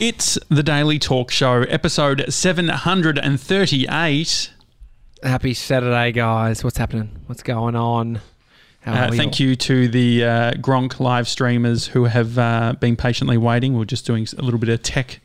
It's the Daily Talk Show, episode 738. Happy Saturday, guys. What's happening? What's going on? Uh, thank you to the uh, Gronk live streamers who have uh, been patiently waiting. We're just doing a little bit of tech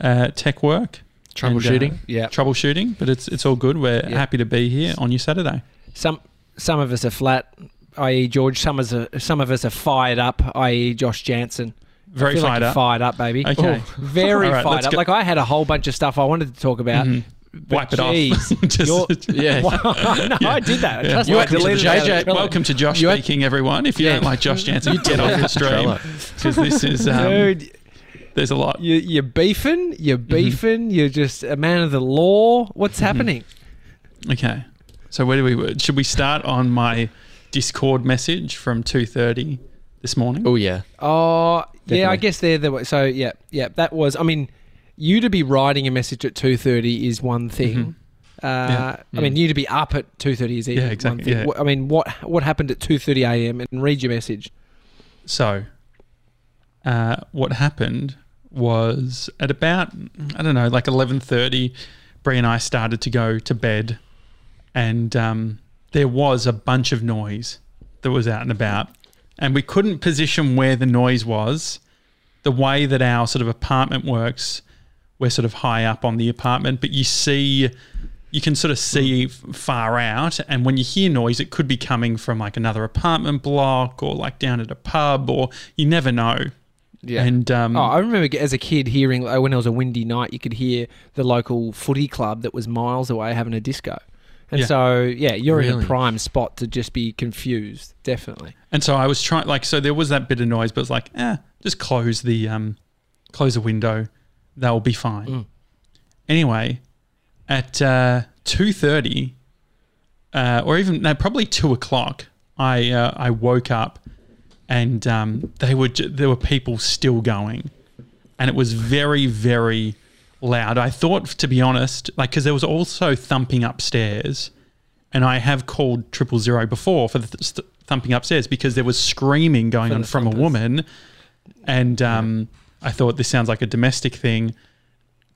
uh, tech work, Troubleshooting. and, uh, Yeah. troubleshooting, but it's it's all good. We're Yeah. happy to be here on your Saturday. Some some of us are flat, i.e. George. Some of us are, some of us are fired up, i.e. Josh Janssen. Very I feel fired you're up. Fired up, baby. Okay. Oh, very right, fired up. go. Like I had a whole bunch of stuff I wanted to talk about. Mhm. but Wipe it geez, off. Just- you're- Yeah. I did that. Yeah. Trust You me, had to JJ it out of Trello. Welcome to Josh You had- speaking, everyone. If you Yeah. don't like Josh Janssen, you get off the stream because this is um, Dude, there's a lot. you, you're beefing. You're Mm-hmm. beefing. You're just a man of the law. What's happening? Okay, so where do we should we start on my Discord message from two thirty this morning? Oh yeah. Oh, yeah. I Definitely. guess they're the so yeah, yeah. That was. I mean, you to be writing a message at two thirty is one thing. Uh, Yeah. I mean, you to be up at two thirty is even Yeah, exactly, one thing. yeah. What- I mean, what what happened at two thirty a.m. and read your message. So, uh, what happened was at about I don't know, like eleven thirty, Brie and I started to go to bed, and um, there was a bunch of noise that was out and about, and we couldn't position where the noise was. The way that our sort of apartment works, we're sort of high up on the apartment, but you see. You can sort of see far out, and when you hear noise, it could be coming from like another apartment block or like down at a pub, or you never know. Yeah. And um, Oh, I remember as a kid hearing like, when it was a windy night, you could hear the local footy club that was miles away having a disco. And Yeah. so, yeah, you're in a prime spot to just be confused. Definitely. And so I was trying, like, so there was that bit of noise, but it's like, eh, just close the, um, close the window, they'll be fine. Mm. Anyway, at uh, two thirty, uh, or even no, probably two o'clock, I uh, I woke up, and um, they were j- there were people still going, and it was very very loud. I thought, to be honest, like because there was also thumping upstairs, and I have called triple zero before for the th- thumping upstairs because there was screaming going on from a woman, and um, I thought this sounds like a domestic thing.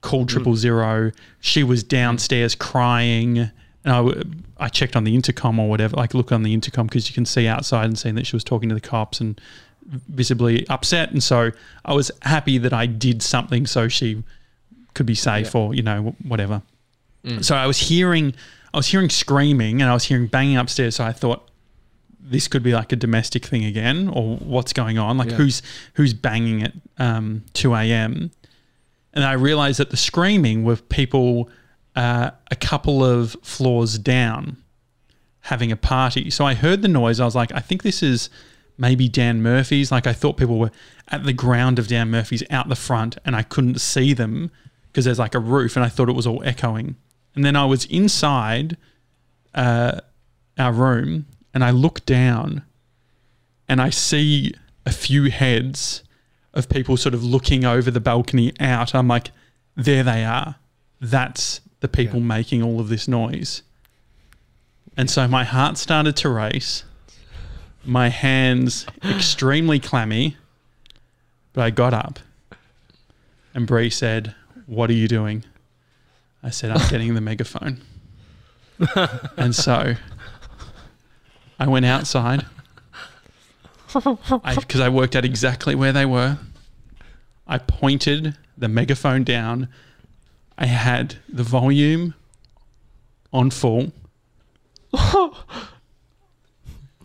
Called Mm. triple zero. She was downstairs crying, and I, w- I checked on the intercom or whatever, like look on the intercom because you can see outside and seeing that she was talking to the cops and visibly upset. And so I was happy that I did something so she could be safe or you know whatever. Mm. So I was hearing, I was hearing screaming and I was hearing banging upstairs. So I thought this could be like a domestic thing again, or what's going on? Like Yeah. who's who's banging at um, two a.m. And I realized that the screaming were people uh, a couple of floors down having a party. So I heard the noise. I was like, I think this is maybe Dan Murphy's. Like I thought people were at the ground of Dan Murphy's out the front, and I couldn't see them because there's like a roof, and I thought it was all echoing. And then I was inside uh, our room, and I look down, and I see a few heads of people sort of looking over the balcony out. I'm like, there they are. That's the people Yeah. making all of this noise. And so my heart started to race. My hands extremely clammy. But I got up. And Bree said, What are you doing? I said, I'm getting the megaphone. and so I went outside because I, worked out exactly where they were. I pointed the megaphone down. I had the volume on full.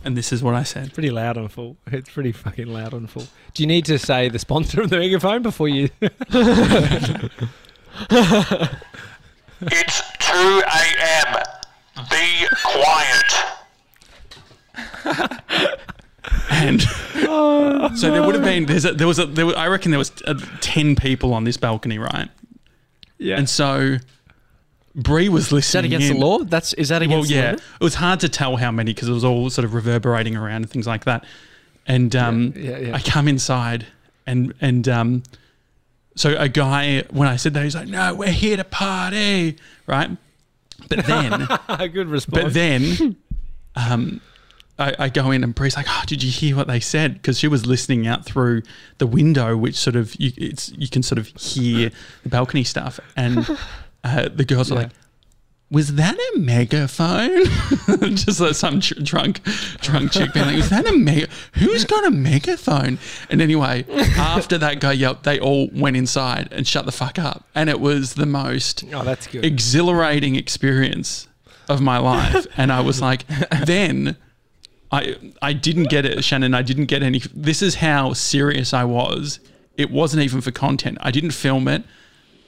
and this is what I said. Pretty loud on full. It's pretty fucking loud on full. Do you need to say the sponsor of the megaphone before you? It's 2 a.m. Be quiet. And so there would have been there's a, there was a there was, I reckon there was uh, ten people on this balcony, right? yeah. And so Bree was listening. Is that against in. the law? That's is that Well, against yeah, the law? Yeah. It was hard to tell how many because it was all sort of reverberating around and things like that. And um, yeah, yeah. I come inside and and um, so a guy when I said that he's like, "No, we're here to party," right? But then a Good response. But then, um, I, I go in and Bree's like, "Oh, did you hear what they said?" Because she was listening out through the window, which sort of you, it's you can sort of hear the balcony stuff, and uh, the girls are like. Was that a megaphone? Just like some tr- drunk, drunk chick being like, "Was that a mega? Who's got a megaphone?" And anyway, after that guy yelped, they all went inside and shut the fuck up, and it was the most Oh, that's good. exhilarating experience of my life. and I was like, then I I didn't get it, Shannon. I didn't get any. This is how serious I was. It wasn't even for content. I didn't film it,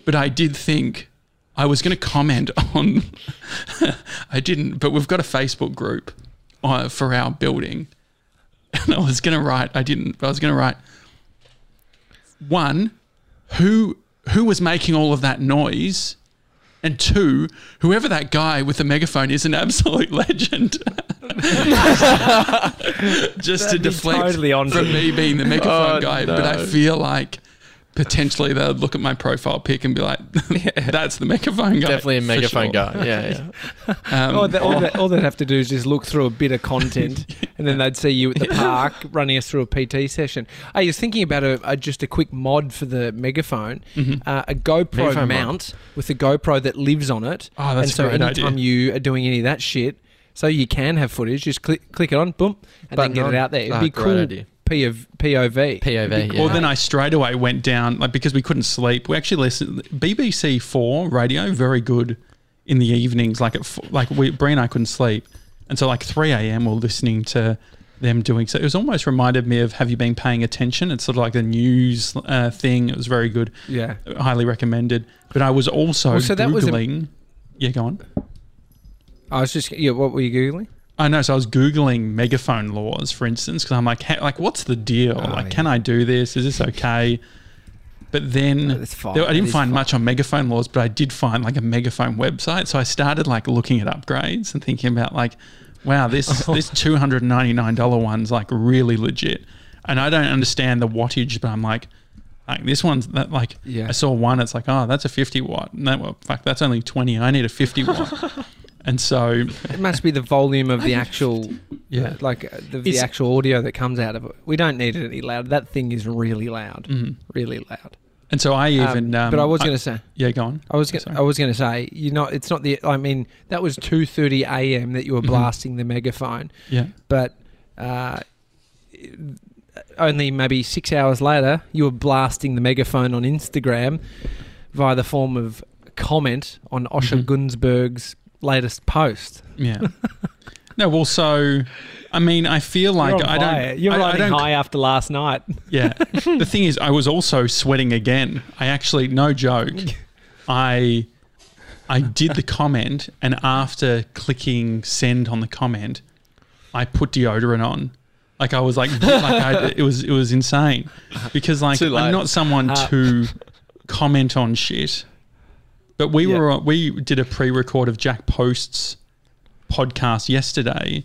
but I did think I was going to comment on. I didn't, but we've got a Facebook group uh, for our building, and I was going to write. I didn't. But I was going to write one, who who was making all of that noise, and two, whoever that guy with the megaphone is an absolute legend. Just to That'd be deflect totally from me being the megaphone Oh, guy, but I feel like potentially they'll look at my profile pic and be like, "That's the megaphone guy." Definitely a megaphone sure. guy. Yeah, yeah. Um, all, they, all, they, all they'd have to do is just look through a bit of content, and then they'd see you at the park running us through a PT session. I was thinking about a, a just a quick mod for the megaphone, Mm-hmm. uh, a GoPro Megaphone mod. mount with a GoPro that lives on it. Oh, that's and so great anytime idea. you are doing any of that shit, so you can have footage, just click click it on, boom, and Button then get on. it out there. It'd Ah, be great cool. idea. POV, POV. POV. Yeah. Well, then I straight away went down, like, because we couldn't sleep. We actually listened. BBC Four radio, very good in the evenings. Like, at like we, Brie and I couldn't sleep, and so like three a.m. we're listening to them doing. So it was almost reminded me of Have you been paying attention? It's sort of like the news uh, thing. It was very good, Yeah. highly recommended. But I was also Well, so that was a- googling. yeah, go on. I was just yeah. What were you googling? I know. So I was googling megaphone laws, for instance, because I'm like, like, what's the deal? Oh, like, yeah. can I do this? Is this okay? But then fine. there- I didn't find fine. much on megaphone laws, but I did find like a megaphone website. So I started like looking at upgrades and thinking about like, wow, this this two hundred ninety nine dollar one's like really legit. And I don't understand the wattage, but I'm like, like this one's that like Yeah. I saw one. It's like, oh, that's a fifty watt. No, well, fuck, that's only twenty. I need a fifty watt. and so It must be the volume of the actual, Yeah. like uh, the, the actual audio that comes out of it. We don't need it any louder. That thing is really loud, mhm. really loud. and so I even. Um, but I was going to say, Yeah, go on. I was Sorry. gonna, I was going to say, you know, it's not the. I mean, that was two thirty a.m. that you were Mhm. blasting the megaphone, Yeah. but uh, only maybe six hours later, you were blasting the megaphone on Instagram via the form of comment on Osher Mhm. Gunsberg's latest post. Yeah. no, well, so I mean, I feel like You're I don't. You're I, I don't, high after last night. Yeah. the thing is, I was also sweating again. I actually, no joke, I I did the comment, and after clicking send on the comment, I put deodorant on. Like I was like, like I, it was it was insane because like I'm not someone Uh, to comment on shit. But we Yeah. were on- we did a pre-record of Jack Post's podcast yesterday,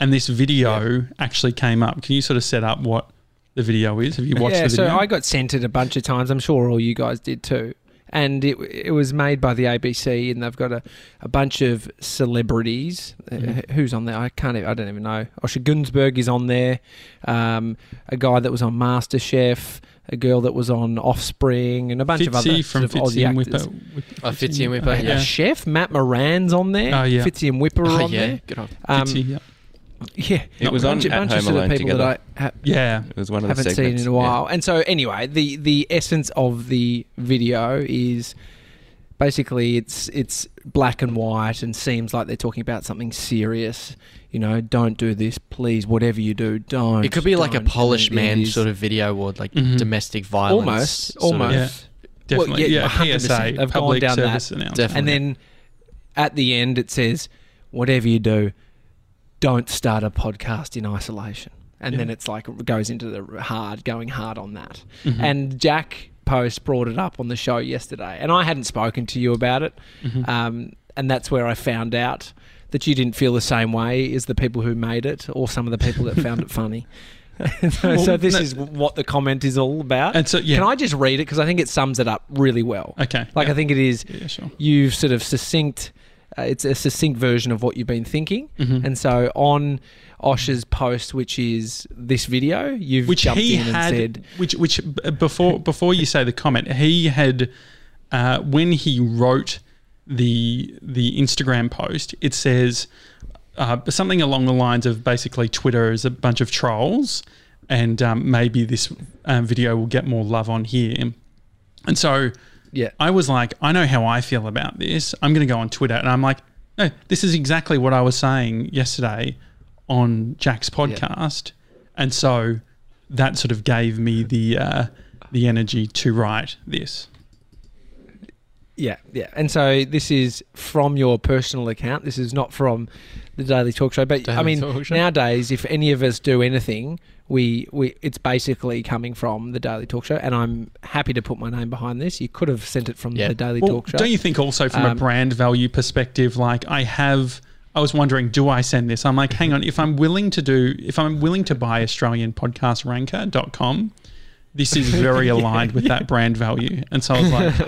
and this video actually came up. Can you sort of set up what the video is? Have you watched yeah, the video? so I got sent it a bunch of times. I'm sure all you guys did too. And it it was made by the ABC, and they've got a, a bunch of celebrities. Uh, Mhm. who's on there? I can't. e- I don't even know. Osher Gunsberg is on there. Um, a guy that was on MasterChef. A girl that was on Offspring, and a bunch of other Fitzy from sort of Aussie Fitzy and actors. Whipper. Oh, Fitzy and Whipper. a Yeah. chef Matt Moran's on there. Oh, yeah. Fitzy and Whipper are Oh, on yeah. there. Good on. Um, Fitzy, yeah. yeah, It was a on bunch, At bunch Home of sort Alone people together. that I ha- Yeah. It was one of the haven't seen segments. in a while. And so anyway, the the essence of the video is basically it's it's black and white and seems like they're talking about something serious. You know, don't do this, please. Whatever you do, don't. It could be like a don't. polished And it man is sort of video or like Mhm. domestic violence. almost, almost. Yeah. Definitely. Well, yeah, yeah, 100%. PSA, They've gone down that. service announcement. Definitely. And then at the end, it says, "Whatever you do, don't start a podcast in isolation." And Yeah. then it's like it goes into the hard, going hard on that. Mhm. And Jack Post brought it up on the show yesterday, and I hadn't spoken to you about it. Mhm. Um, and that's where I found out that you didn't feel the same way as the people who made it, or some of the people that found it funny. so, Well, so this no- is what the comment is all about. and so yeah. Can I just read it because I think it sums it up really well. okay. Like yeah. I think it is Yeah, sure. you've sort of succinct Uh, it's a succinct version of what you've been thinking. Mhm. And so on Osh's post, which is this video, you've which jumped he in and said, which which before before you say the comment, he had uh, when he wrote the the Instagram post, it says uh, something along the lines of basically Twitter is a bunch of trolls, and um, maybe this um, video will get more love on here, and so. "Yeah, I was like, I know how I feel about this. I'm going to go on Twitter. And I'm like, no, this is exactly what I was saying yesterday on Jack's podcast. And so that sort of gave me the uh, the energy to write this. Yeah, yeah. And so this is from your personal account. This is not from the Daily Talk Show. But I mean, nowadays, if any of us do anything, we, we it's basically coming from the Daily Talk Show. And I'm happy to put my name behind this. You could have sent it from Yeah. the Daily Well, Talk Show. don't you think also from a Um, brand value perspective, like I have, I was wondering, do I send this? I'm like, hang on, if I'm willing to do, if I'm willing to buy AustralianPodcastRanker.com, this is very aligned with that brand value. And so I was like,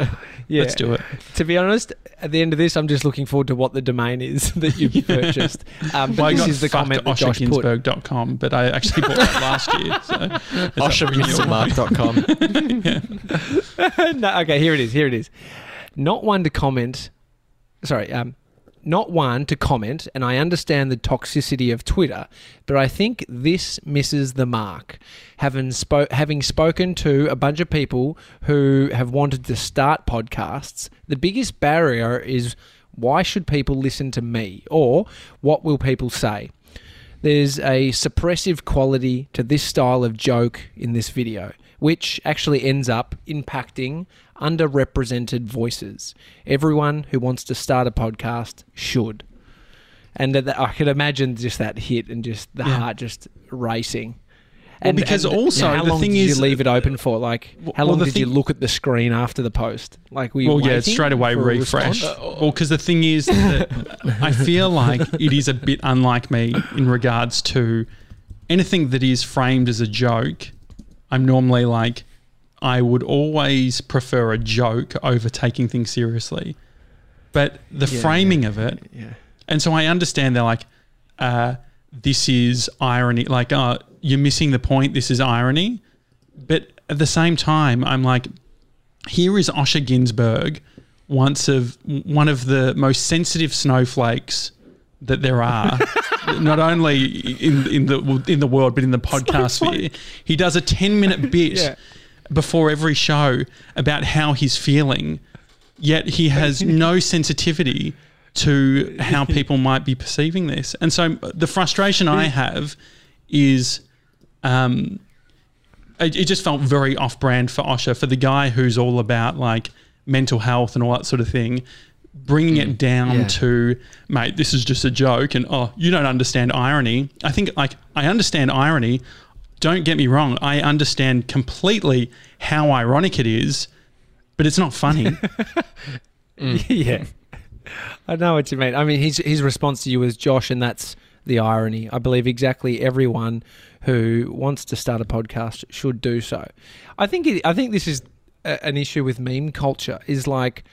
yeah. let's do it. To be honest, at the end of this, I'm just looking forward to what the domain is that you've purchased. Um, but Well, I this got is the fucked comment that Josh put. osherginsberg.com, but I actually bought that last year. So it's up for renewal. OsherMrMark.com. no, okay, here it is. Here it is. Not one to comment. Sorry, um, not one to comment, and I understand the toxicity of Twitter, but I think this misses the mark. Having spo- having spoken to a bunch of people who have wanted to start podcasts, the biggest barrier is why should people listen to me, or what will people say? There's a suppressive quality to this style of joke in this video, which actually ends up impacting underrepresented voices. Everyone who wants to start a podcast should. And that I could imagine just that hit and just the Yeah. heart just racing. Well, because also how the long thing did is- you leave it uh, open for? Like, Well, how long the did you look at the screen after the post? Like, we Well, yeah, straight away refresh. Uh, well, because the thing is that I feel like it is a bit unlike me in regards to anything that is framed as a joke. I'm normally like, I would always prefer a joke over taking things seriously. But the Yeah, framing of it, Yeah. and so I understand they're like, uh, this is irony. Like, uh, you're missing the point. This is irony. But at the same time, I'm like, here is Osher Gunsberg, once of one of the most sensitive snowflakes that there are, not only in in the in the world but in the podcast sphere. He does a ten minute bit Yeah. Before every show about how he's feeling, yet he has no sensitivity to how people might be perceiving this. And so the frustration I have is um, it, it just felt very off-brand for Osher, for the guy who's all about like mental health and all that sort of thing, bringing it down Yeah. to mate, this is just a joke, and oh, you don't understand irony. I think like I understand irony. Don't get me wrong, I understand completely how ironic it is, but it's not funny. Mm. yeah. I know what you mean. I mean, his his response to you was Josh, and that's the irony. I believe exactly everyone who wants to start a podcast should do so. I think it, I think this is a, an issue with meme culture. Is like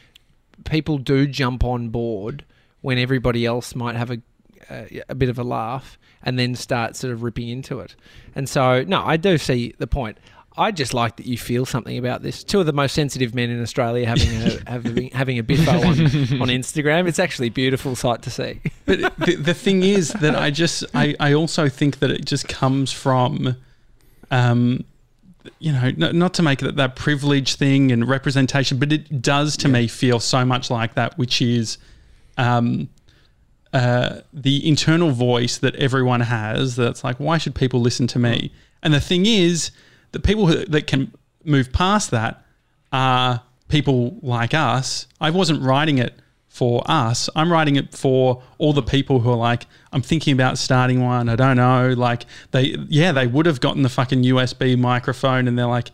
people do jump on board when everybody else might have a a, a bit of a laugh and then start sort of ripping into it. And so, no, I do see the point. I just like that you feel something about this. Two of the most sensitive men in Australia having a having, having a biffo on, on Instagram. It's actually a beautiful sight to see. But the, the thing is that I just I, I also think that it just comes from, um, you know, not, not to make it that privilege thing and representation, but it does to me feel so much like that, which is, um, uh, the internal voice that everyone has. That's like, why should people listen to me? And the thing is the people who, that can move past that are people like us. I wasn't writing it for us. I'm writing it for all the people who are like, I'm thinking about starting one. I don't know. Like they, yeah, they would have gotten the fucking USB microphone, and they're like,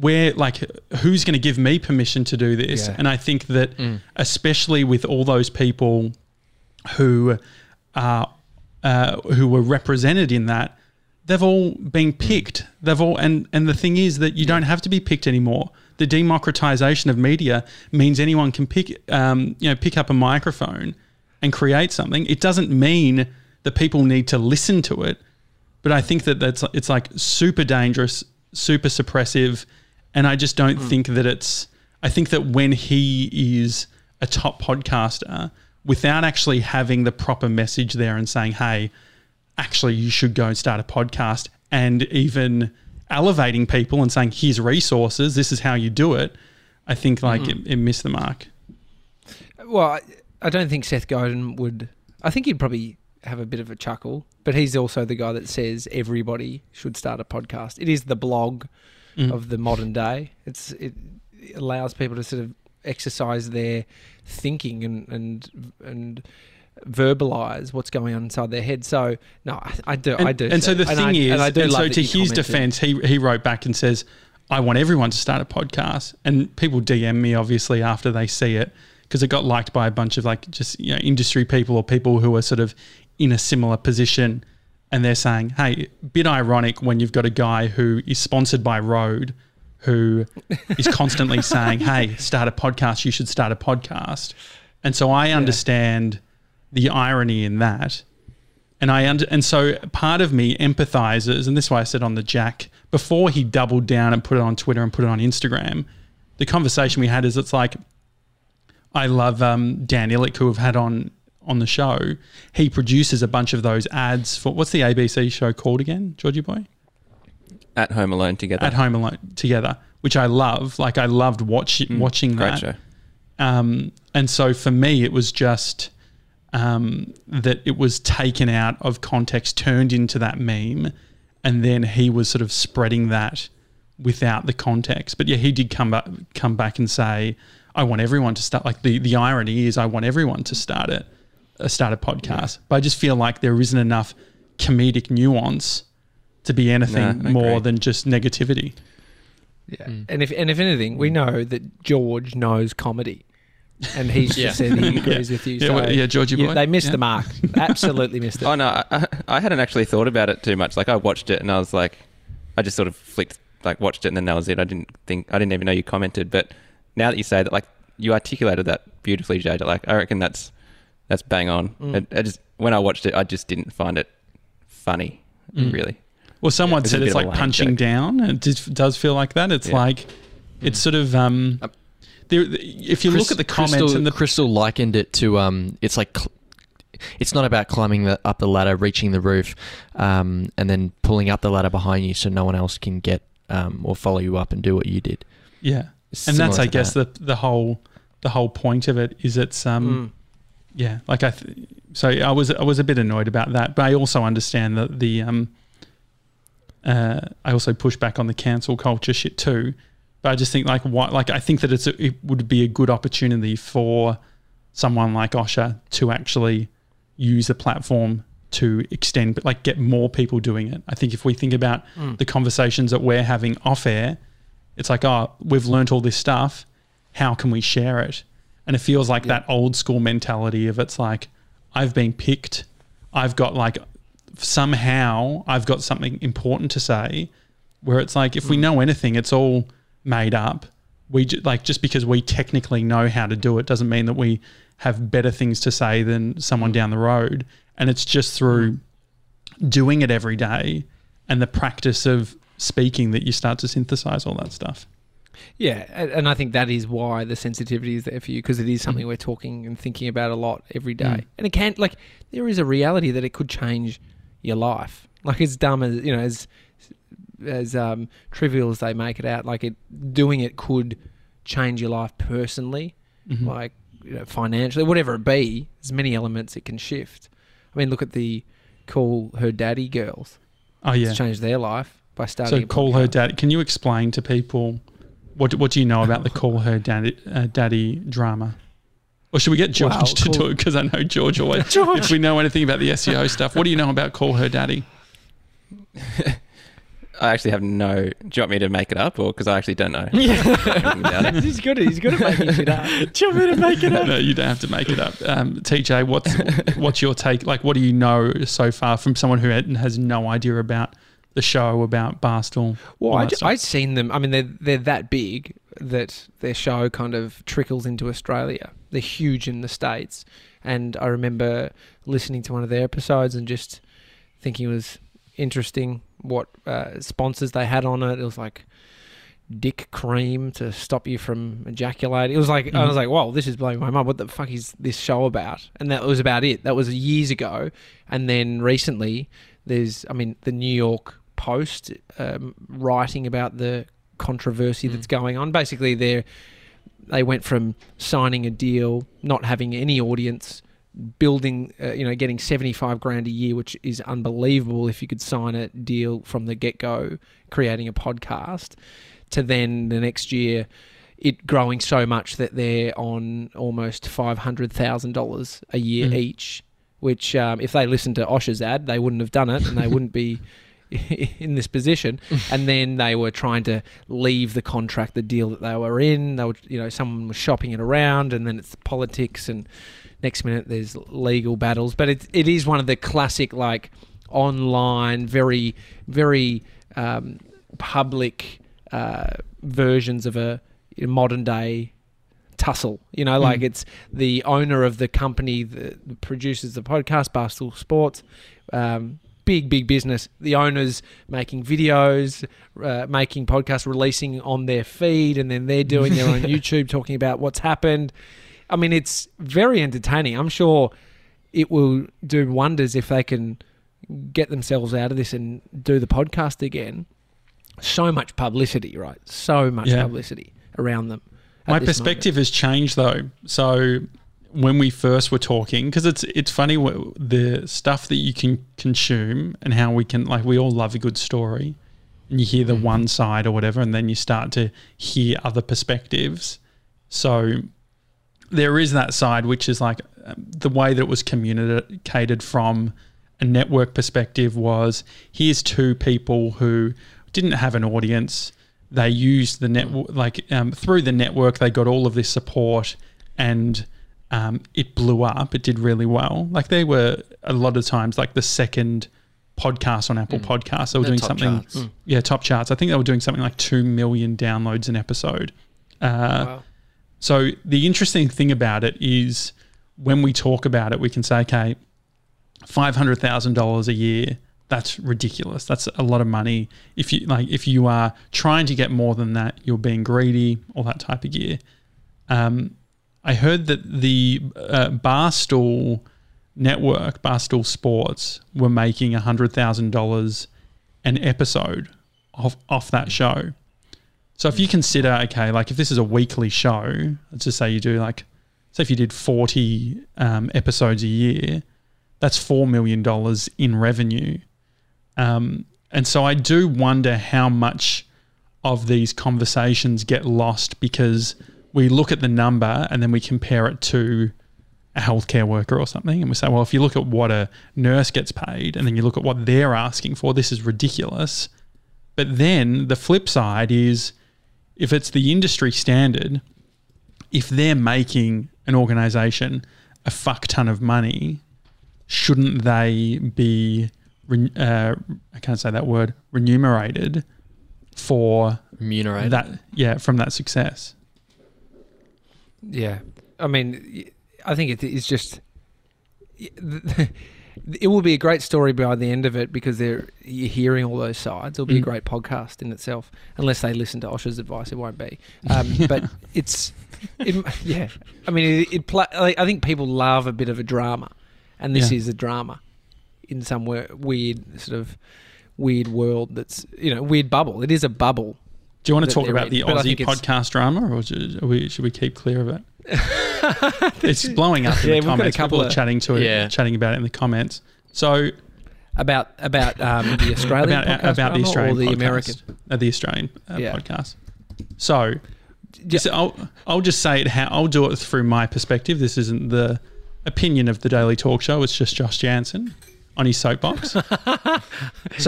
where, like, who's going to give me permission to do this? Yeah. And I think that, especially with all those people who are uh, who were represented in that, they've all been picked. They've all and and the thing is that you don't have to be picked anymore. the democratization of media means anyone can pick, um, you know, pick up a microphone and create something. It doesn't mean that people need to listen to it, but I think that that's it's like super dangerous, super suppressive, and I just don't think that it's. I think that when he is a top podcaster, without actually having the proper message there and saying, "Hey, actually, you should go and start a podcast," and even elevating people and saying, "Here's resources. This is how you do it." I think like it, it missed the mark. Well, I, I don't think Seth Godin would. I think he'd probably have a bit of a chuckle, but he's also the guy that says everybody should start a podcast. It is the blog Mm. of the modern day. It's it allows people to sort of exercise their thinking and and and verbalize what's going on inside their head. So no, I, I do, And, I do. and so the and thing I, is, and I do and so to his defense, he he wrote back and says, "I want everyone to start a podcast." And people DM me obviously after they see it because it got liked by a bunch of like just you know industry people or people who are sort of in a similar position, and they're saying, "Hey, bit ironic when you've got a guy who is sponsored by Rode." Who is constantly saying, "Hey, start a podcast. You should start a podcast," and so I understand the irony in that, and I under, and so part of me empathizes, and this is why I said on the Jack before he doubled down and put it on Twitter and put it on Instagram. The conversation we had is it's like I love um, Dan Ilic who have had on on the show. He produces a bunch of those ads for what's the ABC show called again, Georgie boy? At home alone together. At Home Alone together, which I love. Like I loved watch, watching Mm, Great that. show. Um, and so for me, it was just um, that it was taken out of context, turned into that meme, and then he was sort of spreading that without the context. But yeah, he did come back, come back and say, "I want everyone to start." Like the the irony is, I want everyone to start it, uh, start a podcast. But I just feel like there isn't enough comedic nuance to be anything No, more agree. than just negativity. Yeah. And if and if anything, we know that George knows comedy. And he's Yeah. just said he agrees with you. Yeah, so well, yeah, Georgie boy. They missed Yeah. the mark. Absolutely missed it. Oh no, I, I- I hadn't actually thought about it too much. Like I watched it and I was like, I just sort of flicked, like watched it and then that was it. I didn't think, I didn't even know you commented. But now that you say that, like you articulated that beautifully, Jade. Like I reckon that's that's bang on. Mm. It, I just when I watched it, I just didn't find it funny, Mm. really. Well, someone it's a said it's like punching joke. down. It does, does feel like that. It's Yeah. like it's sort of um. There, if you look at the comments Crystal, and the Crystal likened it to um, it's like cl- it's not about climbing the, up the ladder, reaching the roof, um, and then pulling up the ladder behind you so no one else can get um, or follow you up and do what you did. yeah, It's and that's I guess that. the the whole the whole point of it is it's um Mm. yeah like I th- so I was I was a bit annoyed about that, but I also understand that the um uh I also push back on the cancel culture shit too. But I just think like what like I think that it's a, it would be a good opportunity for someone like Osher to actually use the platform to extend but like get more people doing it. I think if we think about the conversations that we're having off air, it's like, oh, we've learnt all this stuff. How can we share it? And it feels like that old school mentality of it's like, I've been picked. I've got like somehow I've got something important to say. Where it's like, if we mm. know anything, it's all made up. We ju- like just because we technically know how to do it doesn't mean that we have better things to say than someone mm. down the road. And it's just through mm. doing it every day and the practice of speaking that you start to synthesize all that stuff. Yeah, and, and I think that is why the sensitivity is there for you because it is something we're talking and thinking about a lot every day. Mm. And it can't like there is a reality that it could change your life. Like as dumb as you know as as um, trivial as they make it out, like it doing it could change your life personally, Mhm. like you know, financially, whatever it be. There's many elements it can shift. I mean, look at the call her daddy girls. oh yeah. It's changed their life by starting. So call her daddy. Can you explain to people what what do you know about the call her daddy uh, daddy drama? Or should we get George Wow, to do it? Because I know George always. George. If we know anything about the SEO stuff, what do you know about call her daddy? I actually have no. Do you want me to make it up, or because I actually don't know? anything about it? he's good. He's good at making shit up. Do you want me to make it up? no, you don't have to make it up. Um, TJ, what's what's your take? Like, what do you know so far from someone who has no idea about the show about Barstool. Well, I that ju- stuff. I'd seen them. I mean, they're they're that big that their show kind of trickles into Australia. They're huge in the states, and I remember listening to one of their episodes and just thinking it was interesting what uh, sponsors they had on it. It was like dick cream to stop you from ejaculating. It was like I Mhm. was like, "Whoa, this is blowing my mind. What the fuck is this show about?" And that was about it. That was years ago. And then recently, there's, I mean, the New York Post um, writing about the controversy Mm. that's going on. Basically, they they went from signing a deal, not having any audience, building, uh, you know, getting seventy five grand a year, which is unbelievable if you could sign a deal from the get go, creating a podcast, to then the next year. It growing so much that they're on almost five hundred thousand dollars a year Mm. each, which um, if they listened to Osher's ad, they wouldn't have done it, and they wouldn't be in this position. and then they were trying to leave the contract, the deal that they were in. They were, you know, someone was shopping it around, and then it's politics, and next minute there's legal battles. But it it is one of the classic like online, very very um, public uh, versions of a modern day tussle. You know, like Mm. it's the owner of the company that produces the podcast, Barstool Sports. Um, big, big business. The owners making videos, uh, making podcasts, releasing on their feed, and then they're doing their own YouTube talking about what's happened. I mean, it's very entertaining. I'm sure it will do wonders if they can get themselves out of this and do the podcast again. So much publicity, right? So much Yeah. publicity around them. My perspective has changed though. So when we first were talking, because it's it's funny what, the stuff that you can consume and how we can like we all love a good story, and you hear the Mm-hmm. one side or whatever, and then you start to hear other perspectives. So there is that side which is like um, the way that it was communicated from a network perspective was here's two people who didn't have an audience they used the network like um, through the network they got all of this support and um, it blew up it did really well like they were a lot of times like the second podcast on apple Mm. podcasts they were They're doing something. Mm. yeah top charts i think they were doing something like 2 million downloads an episode uh, Wow. so the interesting thing about it is when we talk about it, we can say, okay, five hundred thousand dollars a year. That's ridiculous. That's a lot of money. If you like, if you are trying to get more than that, you're being greedy, all that type of gear. Um, I heard that the uh, Barstool network, Barstool Sports, were making hundred thousand dollars an episode off off that show. So if you consider, okay, like if this is a weekly show, let's just say you do like, say if you did 40 um, episodes a year, that's $4 million in revenue. Um, and so I do wonder how much of these conversations get lost because we look at the number and then we compare it to a healthcare worker or something. And we say, well, if you look at what a nurse gets paid and then you look at what they're asking for, this is ridiculous. But then the flip side is if it's the industry standard, if they're making an organization a fuck ton of money, shouldn't they be, re- uh, I can't say that word, remunerated for Remunerated. that, yeah, from that success? Yeah, I mean, I think it is just. It will be a great story by the end of it because they're you're hearing all those sides. It'll be a Mm. great podcast in itself, unless they listen to Osher's advice. It won't be, um, but it's, it, yeah. I mean, it. it I think people love a bit of a drama, and this Yeah. is a drama in some weird sort of weird world that's you know weird bubble. It is a bubble. Do you want to talk about in, the Aussie podcast drama, or should we, should we keep clear of it? it's blowing up in Yeah, the a comments. couple People are of- chatting to it, Yeah. chatting about it in the comments. So About about um, the Australian about podcast about the Australian or the podcast, American. uh, the Australian uh, Yeah. podcast. So, just, I'll I'll just say it how I'll do it through my perspective. This isn't the opinion of the Daily Talk Show. It's just Josh Janssen on his soapbox. so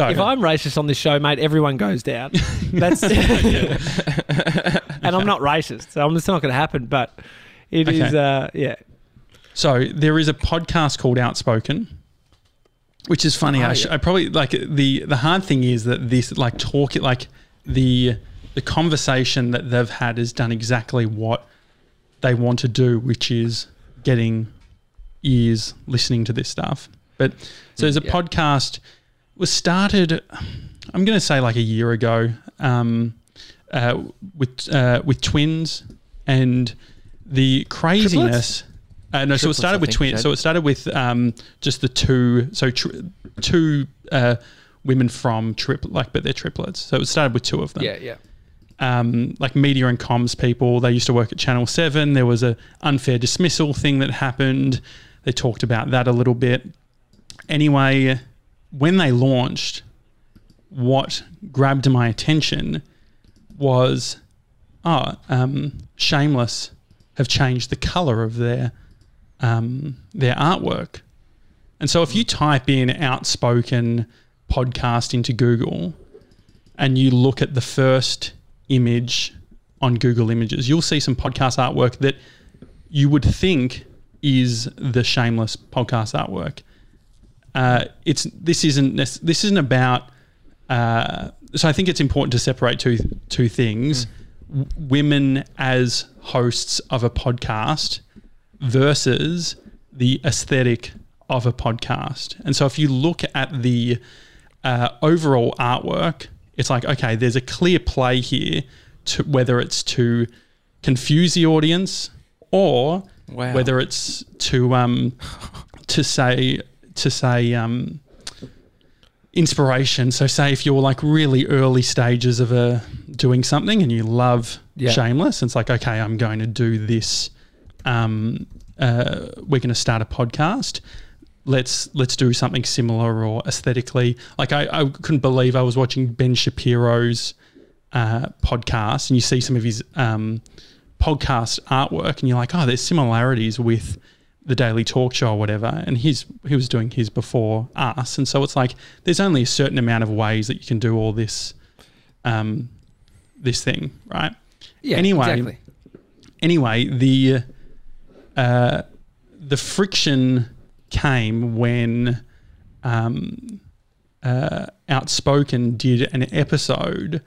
If I'm racist on this show, mate, everyone goes down. That's and I'm not racist, so I'm, it's not going to happen. But it is, Okay. uh, yeah. So there is a podcast called Outspoken, which is funny. Oh, I, sh- yeah. I probably like the the hard thing is that this like talk like the the conversation that they've had has done exactly what they want to do, which is getting ears listening to this stuff. But so there's a Yeah. podcast was started. I'm going to say like a year ago um, uh, with uh, with twins and the craziness. Uh, no, so it started with twins. So it started with um, just the two. So tr- two uh, women from triplet, like, but they're triplets. So it started with two of them Yeah, yeah. um, like media and comms people. They used to work at Channel Seven. There was a unfair dismissal thing that happened. They talked about that a little bit. Anyway, when they launched, what grabbed my attention was, oh, um, Shameless have changed the color of their um, their artwork. And so if you type in outspoken podcast into Google, and you look at the first image on Google Images, you'll see some podcast artwork that you would think is the Shameless podcast artwork. Uh, it's this isn't nec- this isn't about. Uh, so I think it's important to separate two two things: W- women as hosts of a podcast versus the aesthetic of a podcast. And so if you look at the uh, overall artwork, it's like, okay, there's a clear play here to whether it's to confuse the audience or Wow. whether it's to um, to say to say um, inspiration. So say if you're like really early stages of a doing something and you love Yeah. Shameless, it's like okay, I'm going to do this. Um, uh, we're going to start a podcast. Let's let's do something similar or aesthetically. Like I, I couldn't believe I was watching Ben Shapiro's uh, podcast and you see some of his um, podcast artwork and you're like, oh, there's similarities with the Daily Talk Show or whatever. And he's he was doing his before us, and so it's like there's only a certain amount of ways that you can do all this, um, this thing, right? Yeah. Anyway, exactly. anyway, the uh, the friction came when um, uh, Outspoken did an episode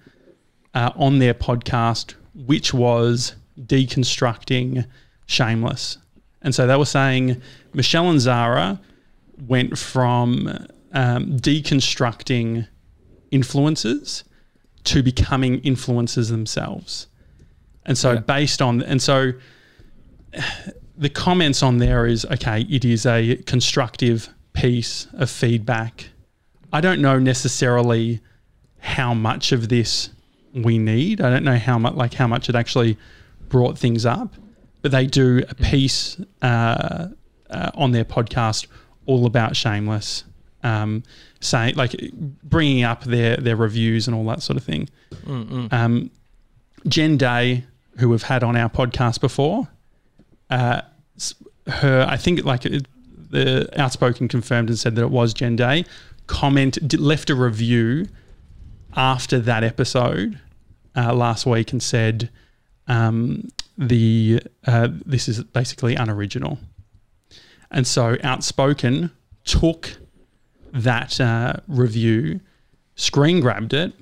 uh, on their podcast, which was deconstructing Shameless, and so they were saying Michelle and Zara went from um, deconstructing influences to becoming influencers themselves. And so Yeah. based on and so the comments on there is okay, it is a constructive piece of feedback. I don't know necessarily how much of this we need. I don't know how much like how much it actually brought things up, but they do a piece uh, uh, on their podcast all about Shameless, um, saying like bringing up their their reviews and all that sort of thing. Um, Jen Day, who we've had on our podcast before, uh, her I think like it, the outspoken confirmed and said that it was Jen Day. Comment left a review after that episode uh, last week and said um, the uh, this is basically unoriginal, and so outspoken took that uh, review, screen grabbed it,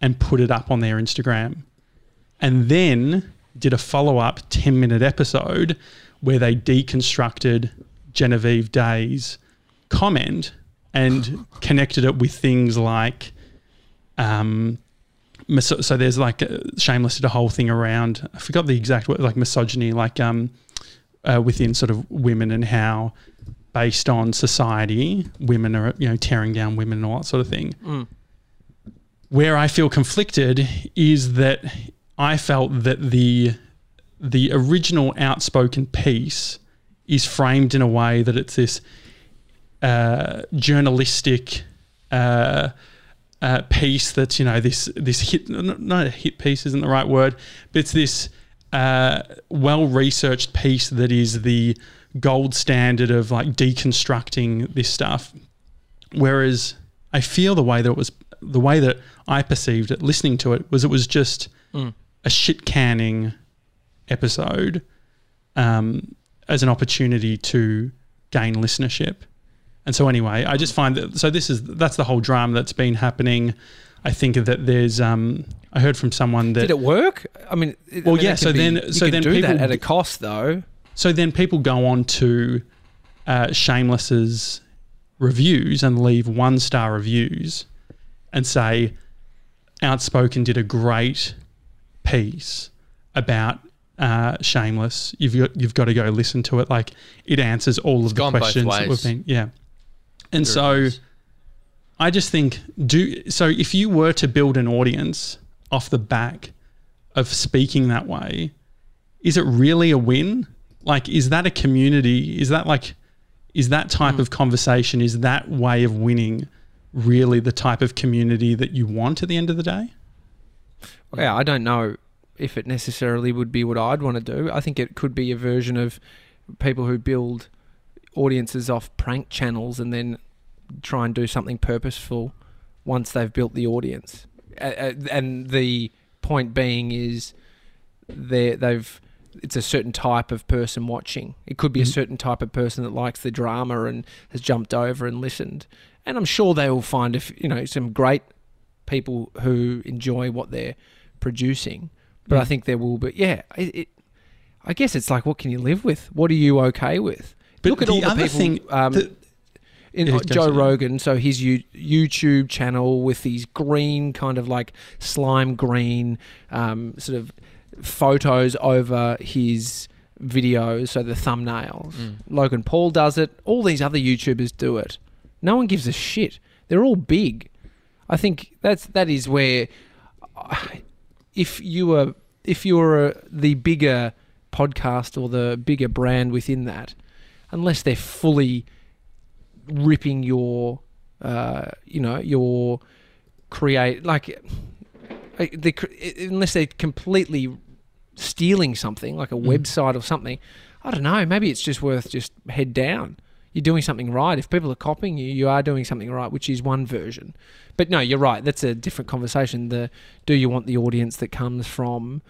and put it up on their Instagram and then did a follow up 10 minute episode where they deconstructed Genevieve Day's comment and connected it with things like, um, miso- so there's like uh, Shameless did a whole thing around, I forgot the exact word, like misogyny, like um, uh, within sort of women and how based on society, women are, you know, tearing down women and all that sort of thing. Where I feel conflicted is that I felt that the the original outspoken piece is framed in a way that it's this uh, journalistic uh, uh, piece that's you know this this hit n- not a hit piece isn't the right word but it's this uh, well researched piece that is the gold standard of like deconstructing this stuff Whereas I feel the way that it was, the way that I perceived it, listening to it, was it was just a shit canning episode um, as an opportunity to gain listenership. And so anyway, I just find that so this is that's the whole drama that's been happening. I think that there's um I heard from someone that Did it work? I mean, it- I Well, mean, yeah, so be- then- so can then do that people- at a cost though. So then people go on to uh, Shameless's reviews and leave one star reviews and say, Outspoken did a great piece about uh, Shameless. You've got, you've got to go listen to it. Like it answers all of the questions that we've been. Yeah. And so I just think do so if you were to build an audience off the back of speaking that way, is it really a win? Like, is that a community? Is that like, is that type hmm. of conversation, is that way of winning really the type of community that you want at the end of the day? Yeah, I don't know if it necessarily would be what I'd want to do. I think it could be a version of people who build audiences off prank channels and then try and do something purposeful once they've built the audience. A- a- And the point being is they they've it's a certain type of person watching. It could be a Mhm. certain type of person that likes the drama and has jumped over and listened. And I'm sure they will find if you know some great people who enjoy what they're producing. But I Mm. think there will be yeah. It, it, I guess it's like what can you live with? What are you okay with? But Look at the all the other people. thing um, that- in Yeah, Joe. Rogan, so his you, YouTube channel with these green kind of like slime green um, sort of photos over his videos, so the thumbnails. Mm. Logan Paul does it. All these other YouTubers do it. No one gives a shit. They're all big. I think that's that is where, uh, if you were if you were uh, the bigger podcast or the bigger brand within that, unless they're fully ripping your, uh, you know, your create like, uh, they, unless they're completely stealing something like a Mm. website or something. I don't know. Maybe it's just worth just head down. You're doing something right. If people are copying you, you are doing something right, which is one version. But no, you're right. That's a different conversation. The do you want the audience that comes from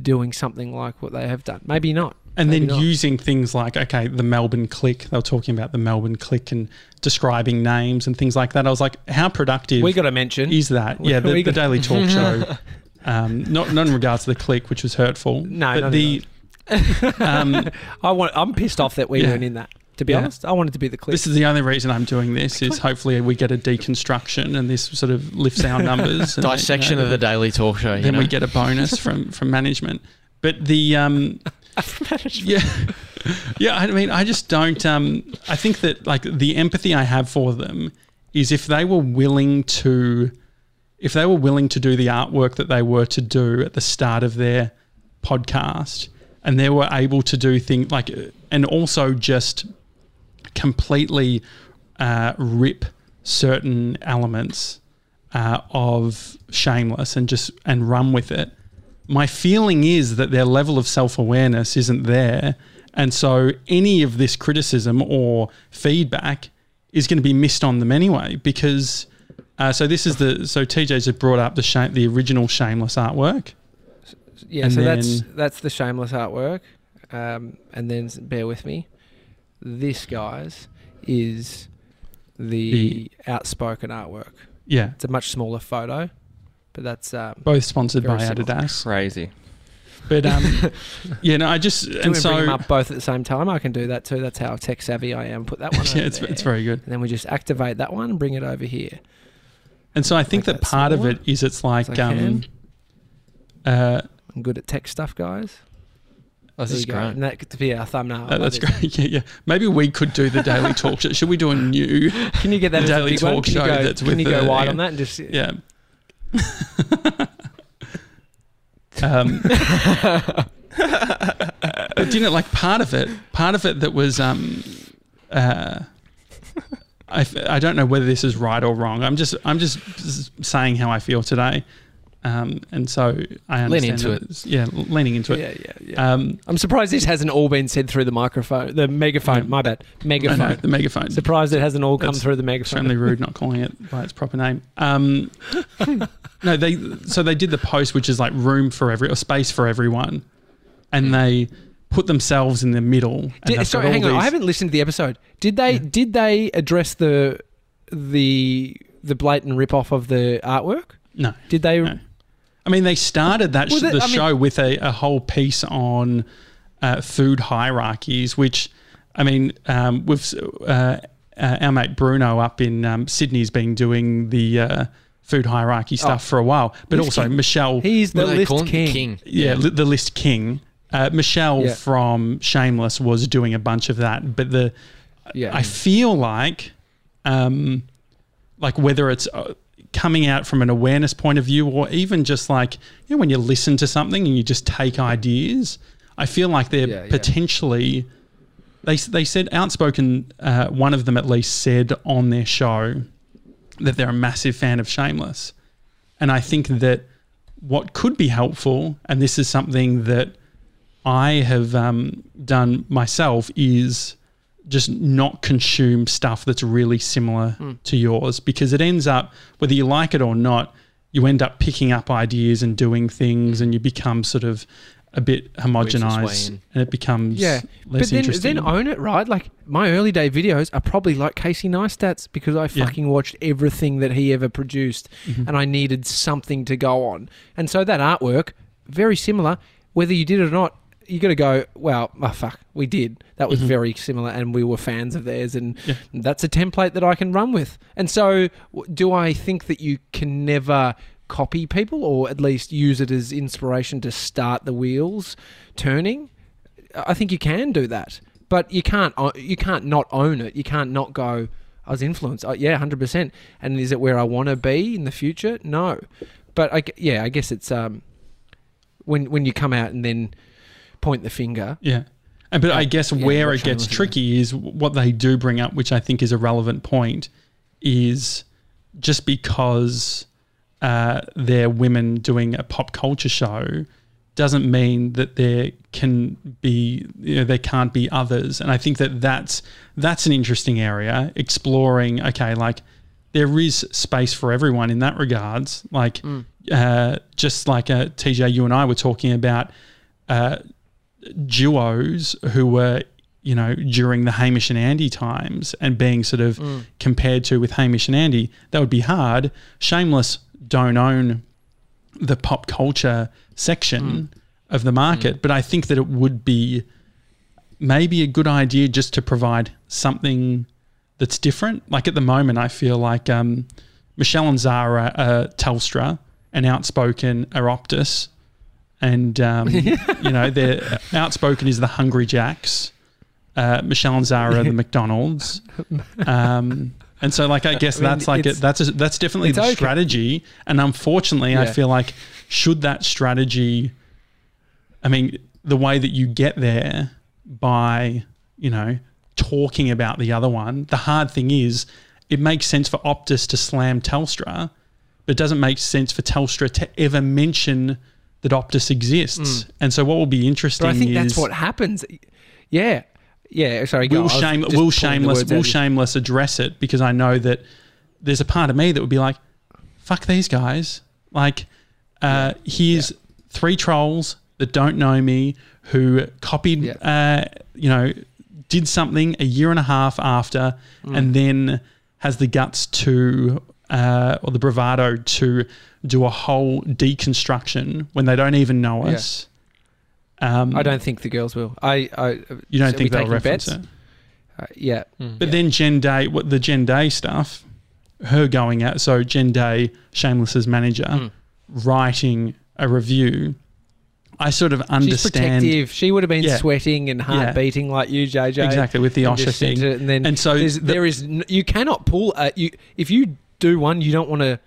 doing something like what they have done? Maybe not. and Maybe then not. using things like okay the melbourne click they were talking about the melbourne click and describing names and things like that i was like how productive We got to mention. is that We- yeah the, the daily talk show um, not, not in regards to the click which was hurtful No, but the um, I want. I'm pissed off that we Yeah. weren't in that. To be Yeah. honest, I wanted to be the clip. this is the only reason i'm doing this is hopefully we get a deconstruction and this sort of lifts our numbers and, Dissection you know, of the Daily Talk Show. You then know? we get a bonus from from management but the um yeah yeah i mean i just don't um i think that like the empathy i have for them is if they were willing to if they were willing to do the artwork that they were to do at the start of their podcast and they were able to do things like and also just completely uh, rip certain elements uh, of shameless and just and run with it my feeling is that their level of self-awareness isn't there and so any of this criticism or feedback is going to be missed on them anyway because uh, so this is the so TJ's have brought up the shame, the original shameless artwork yeah. and So that's that's the shameless artwork. Um, and then bear with me. This guys is the, outspoken artwork. yeah It's a much smaller photo, but that's um, both sponsored by similar. Adidas Crazy. but um yeah no I just Do you and want to bring them up both at the same time? I can do that too. That's how tech savvy I am. Put that one. yeah over it's, there. it's very good And then we just activate that one and bring it over here. and so I think Make that that part of it is it's like as I um uh I'm good at tech stuff, guys. Oh, this There great. And that could be our thumbnail. that- that's great yeah yeah maybe we could do the daily talk show should we do a new Can you get that Daily big one? talk Can you show go, that's can with you go the- wide yeah. on that and just Yeah. um, but you know, like part of it, part of it that was, um, uh, I, I don't know whether this is right or wrong. I'm just I'm just saying how I feel today, um, and so I understand Lean into it. Yeah, leaning into it. Yeah, yeah, yeah. Um, I'm surprised this hasn't all been said through the microphone, the megaphone. Yeah. My bad, megaphone. the megaphone. Surprised it hasn't all come through the megaphone. extremely rude not calling it by its proper name. Um, no, they so they did the post, which is like room for every or space for everyone, and they put themselves in the middle. Did, sorry, hang on. I haven't listened to the episode. Did they? Did they address the the the blatant rip off of the artwork? No. Did they? No. I mean, they started that Well, sh- that- the I mean- show with a, a whole piece on uh, food hierarchies, which I mean, um, with uh, uh, our mate Bruno up in um, Sydney's been doing the uh, food hierarchy stuff Oh. for a while, but also king. Michelle, He's the What do they list call him? king. yeah, li- the list king. Uh, Michelle Yeah. from Shameless was doing a bunch of that, but the Yeah. I feel like, um, like whether it's uh, coming out from an awareness point of view or even just like you know when you listen to something and you just take ideas, I feel like they're Yeah, yeah. potentially. They they said outspoken. Uh, one of them at least said on their show that they're a massive fan of Shameless, and I think that what could be helpful, and this is something that I have um, done myself, is just not consume stuff that's really similar Hmm. to yours because it ends up, whether you like it or not, you end up picking up ideas and doing things and you become sort of a bit homogenized and it becomes Yeah, less but then interesting. then own it, right? Like my early day videos are probably like Casey Neistat's because I Yeah. fucking watched everything that he ever produced, Mm-hmm. and I needed something to go on. And so that artwork, very similar. Whether you did it or not, you got to go. Well, oh fuck, we did. That was very similar, and we were fans of theirs, and Mm-hmm. Yeah. that's a template that I can run with. And so, do I think that you can never copy people, or at least use it as inspiration to start the wheels turning? I think you can do that, but you can't. You can't not own it. You can't not go. I was influenced. Oh, yeah, hundred percent. And is it where I want to be in the future? No, but I, yeah, I guess it's um when when you come out and then point the finger. Yeah. And but I guess Yeah, where it gets tricky is what they do bring up, which I think is a relevant point, is just because uh, they're women doing a pop culture show doesn't mean that there can be you know there can't be others and i think that that's that's an interesting area exploring okay like there is space for everyone in that regards like uh, just like uh, tj you and i were talking about uh, duos who were, you know, during the Hamish and Andy times and being sort of mm. compared to with Hamish and Andy, that would be hard. Shameless don't own the pop culture section mm. of the market, mm. but I think that it would be maybe a good idea just to provide something that's different. Like at the moment, I feel like um, Michelle and Zara are Telstra and Outspoken are Optus. And, um, you know, they're outspoken is the Hungry Jacks. Uh, Michelle and Zara the McDonald's. Um, and so, like, I guess I mean, that's like, a, that's, a, that's definitely the okay. strategy. And unfortunately, I feel like, should that strategy, I mean, the way that you get there by, you know, talking about the other one, the hard thing is it makes sense for Optus to slam Telstra, but it doesn't make sense for Telstra to ever mention that Optus exists. And so what will be interesting Mm. But I think is that's what happens. Yeah, yeah. Sorry, will, shame, will shameless will shameless address it because I know that there's a part of me that would be like, fuck these guys. Like, uh, here's three trolls that don't know me who copied, Yeah. uh, you know, did something a year and a half after, Mm. and then has the guts to uh, or the bravado to do a whole deconstruction when they don't even know Yeah. us. Um, I don't think the girls will. I. I You don't so think they'll reference bets? it? Uh, yeah. But then Jen Day, what the Jen Day stuff, her going out. So Jen Day, Shameless's manager, Hmm. writing a review. I sort of understand. She's protective. She would have been Yeah. sweating and heart Yeah. beating like you, JJ. exactly with the and Osher thing. and then And so there's, the- there is you cannot pull uh, you if you do one you don't want to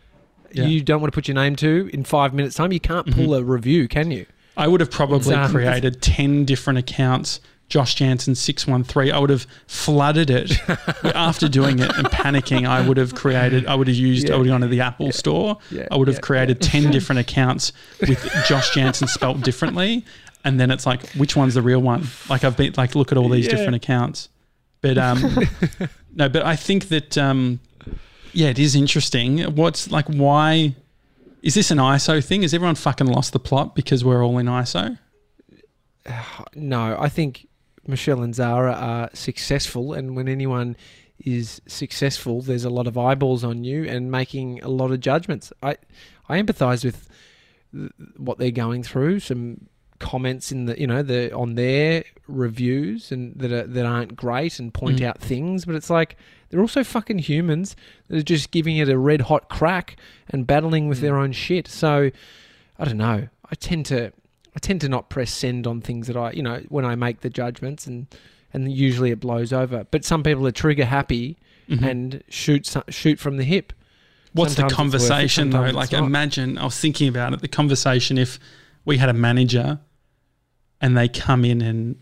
Yeah. Mm-hmm. you don't want to put your name to in five minutes time you can't pull a review can you I would have probably um, created ten different accounts. Josh Janssen six one three. I would have flooded it after doing it and panicking. I would have created. I would have used. I would have gone to the Apple Store. Yeah. I would have Yeah. created ten different accounts with Josh Janssen spelt differently, and then it's like, which one's the real one? Like I've been like, look at all these Yeah. different accounts. But um, no, but I think that um, yeah, it is interesting. What's like, why is this an ISO thing? Has everyone fucking lost the plot because we're all in ISO? no, I think Michelle and Zara are successful, and when anyone is successful, there's a lot of eyeballs on you and making a lot of judgments. I I empathise with th- what they're going through. Some comments in the you know the on their reviews and that are, that aren't great and point Mm. out things, but it's like they're also fucking humans that are just giving it a red hot crack and battling with Mm. their own shit. So I don't know. I tend to I tend to not press send on things that I you know when I make the judgments and and usually it blows over. But some people are trigger happy Mhm. and shoot shoot from the hip. What's the Sometimes it's worth it, conversation though? Like, imagine I was thinking about it. The conversation if we had a manager and they come in and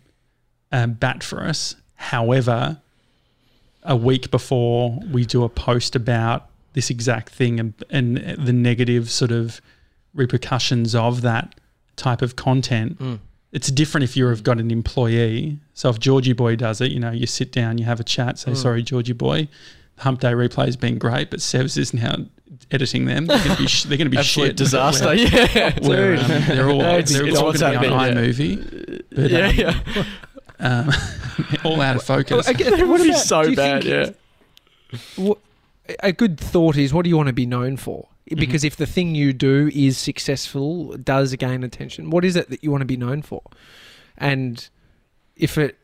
uh, bat for us. However, a week before we do a post about this exact thing and, and the negative sort of repercussions of that type of content. Mm. It's different if you've got an employee. So if Georgie Boy does it, you know, you sit down, you have a chat, say, Mm. sorry, Georgie Boy, the Hump Day replay has been great, but Sevs is now editing them. They're going to be, sh- they're going to be shit. disaster. Where- yeah. where, um, they're all, It's- they're it's all going to be on iMovie. But, yeah, um, yeah. um, all out of focus. Again, what be about- so do you bad, think- what, a good thought is what do you want to be known for? Mm-hmm. Because if the thing you do is successful, does gain attention, what is it that you want to be known for? And if it,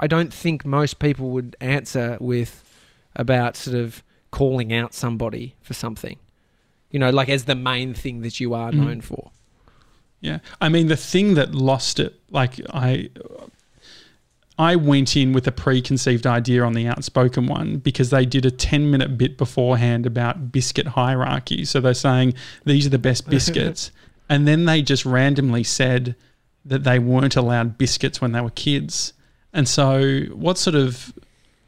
I don't think most people would answer with about sort of calling out somebody for something, you know, like as the main thing that you are Mhm. known for. Yeah, I mean the thing that lost it, like I, I went in with a preconceived idea on the outspoken one because they did a ten minute bit beforehand about biscuit hierarchy. So they're saying these are the best biscuits, and then they just randomly said that they weren't allowed biscuits when they were kids. And so, what sort of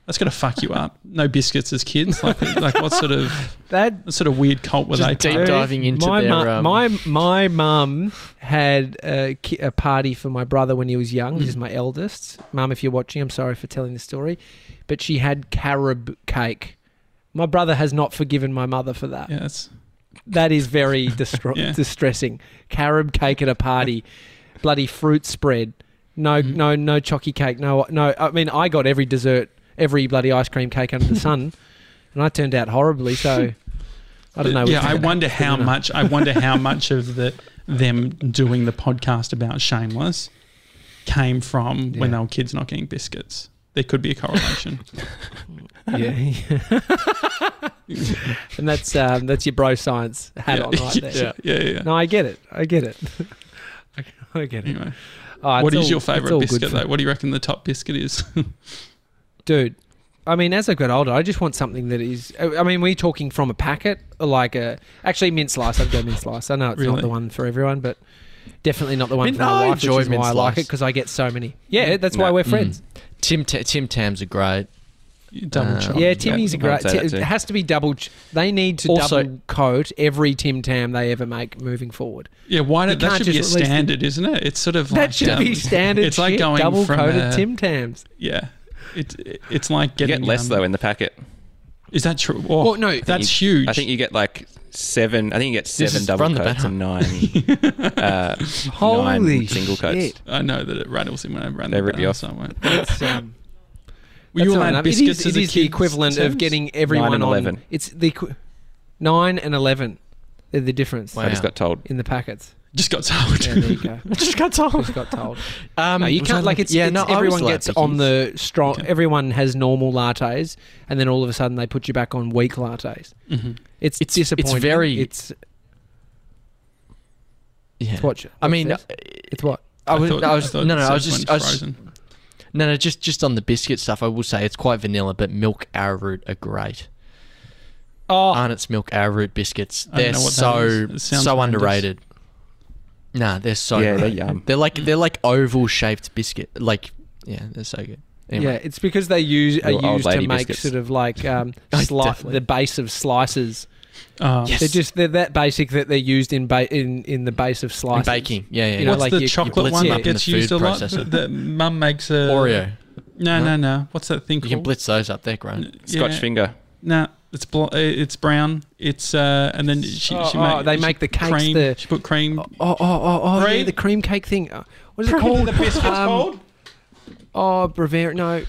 that's going to fuck you up? No biscuits as kids, like like what sort of That what sort of weird cult were Just they? deep part diving into my their, mu- um, my my mum had a, ki- a party for my brother when he was young. This is my eldest. Mum, if you're watching, I'm sorry for telling the story, but she had carob cake. My brother has not forgiven my mother for that. Yeah, that's That is very distro- Yeah. distressing. Carob cake at a party, bloody fruit spread. No, Mhm. no, no chocky cake. No, no. I mean, I got every dessert, every bloody ice cream cake under the sun, and I turned out horribly. So I don't know. Yeah, I wonder how know. much. I wonder how much of the them doing the podcast about Shameless came from when they were kids not getting biscuits. There could be a correlation. Yeah. and that's um, that's your bro science hat yeah. on right there. yeah, yeah, yeah. No, I get it. I get it. I get it. Anyway, Oh, what it's is all- your favourite biscuit though? What do you reckon the top biscuit is? Dude? I mean, as I got older, I just want something that is. I mean, we're talking from a packet, like a actually mint slice. I'd go mint slice. I know it's Really? not the one for everyone, but definitely not the one Mint- for my I wife, which is mint why I like it slice. because I get so many. Yeah, that's why No. we're Mm. friends. Tim Ta- Tim Tams are great. Double Uh, chocolate. Yeah, Timmy's a I'd great. say Ti- that it has to be double. Ch- they need to Also- double coat every Tim Tam they ever make moving forward. Yeah, why You did, that can't should be a just release the- standard, isn't it? It's sort of like That should um, be standard. It's like shit, going double from coated a- Tim Tams. Yeah, it's it's like You getting get less um, though in the packet. Is that true? Oh, Well, no, that's You- huge. I think you get like seven. I think you get seven double run the coats and nine, uh, Holy nine single coats. shit. I know that it rattles in when I run They the rip you banner, off. so I won't. It's, um, Were you allowed biscuits It is, as it a is the kid, equivalent of getting everyone nine and on. 11. It's the equi- nine and eleven. They're the difference Wow. I just got told. in the packets. Just got told. Yeah, there you go. just got told. Just got told. Um, No, you can't I like it's, yeah. it's no, everyone allowed gets on the strong. Okay. Everyone has normal lattes, and then all of a sudden they put you back on weak lattes. Mhm. It's, It's- it's disappointing. very- It's, Yeah. it's what. I mean, it's, it's what. I was, thought- I was thought no, no. I was just, I was, frozen. no, no. Just, just on the biscuit stuff, I will say it's quite vanilla, but milk arrowroot are great. Oh, Arnott's milk arrowroot biscuits. They're know what that so is. It sounds so horrendous. underrated. Nah, they're so Yeah, they're yum. They're like they're like oval shaped biscuit. Like yeah, they're so good. Yeah, it's because they use are Little old used to lady make biscuits. sort of like um, Oh, sli- definitely. the base of slices. Um, Yes. They're just they're that basic that they're used in ba- in in the base of And slices. baking. Yeah, yeah. You know, What's like the you- you chocolate blitz one them that up in gets the used food a lot? processor. That mum makes a Oreo. No, no, No? no. What's that thing called? You can blitz those up. They're great. Scotch Yeah. finger. Nah, it's bl- uh, it's brown. It's uh, and then she, Oh, she oh, made, they she make the cakes cream. the- she put cream. Oh, oh, oh, oh, yeah, the cream cake thing. Uh, What is it called? the biscuits Um, called? Oh, Bravera. No.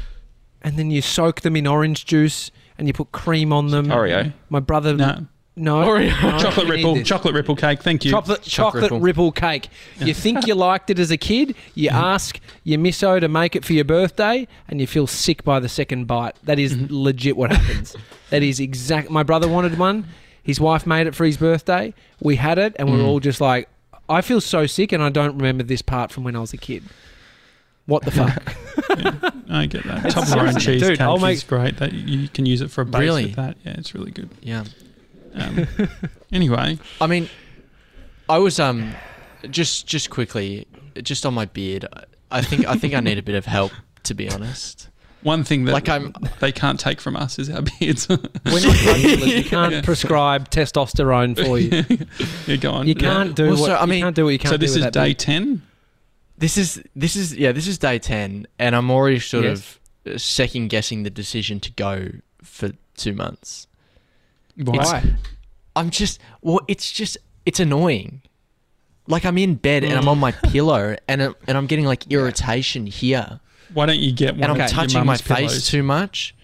And then you soak them in orange juice and you put cream on them. Oreo. My brother. No, No. No, chocolate ripple. Chocolate ripple cake. Thank you. Chocolate, chocolate, ripple. ripple. cake. You think you liked it as a kid, you mm-hmm. ask your misso to make it for your birthday, and you feel sick by the second bite. That is mm-hmm. legit what happens. that is exact. My brother wanted one. His wife made it for his birthday. We had it, and we were mm. all just like, I feel so sick, and I don't remember this part from when I was a kid. What the fuck? I get that. Toblerone cheese dude, cake I'll is great. That you can use it for a base Really? with that. Yeah, it's really good. Yeah. Um, anyway, I mean, I was um, just just quickly, just on my beard. I think I think I need a bit of help to be honest. one thing that Like I'm- they can't take from us is our beards. We're not drug. We can't Yeah. prescribe testosterone for you. yeah, go on. You can't do Well, what so, I you mean- can't do what you can't So this do is day beard. ten. This is this is yeah this is day ten, and I'm already sort Yes. of second guessing the decision to go for two months. Why? I'm just well, it's just it's annoying. Like I'm in bed and I'm on my mm. pillow and it, and I'm getting like irritation here, Why don't you get one and I'm of your touching my mum's face too much.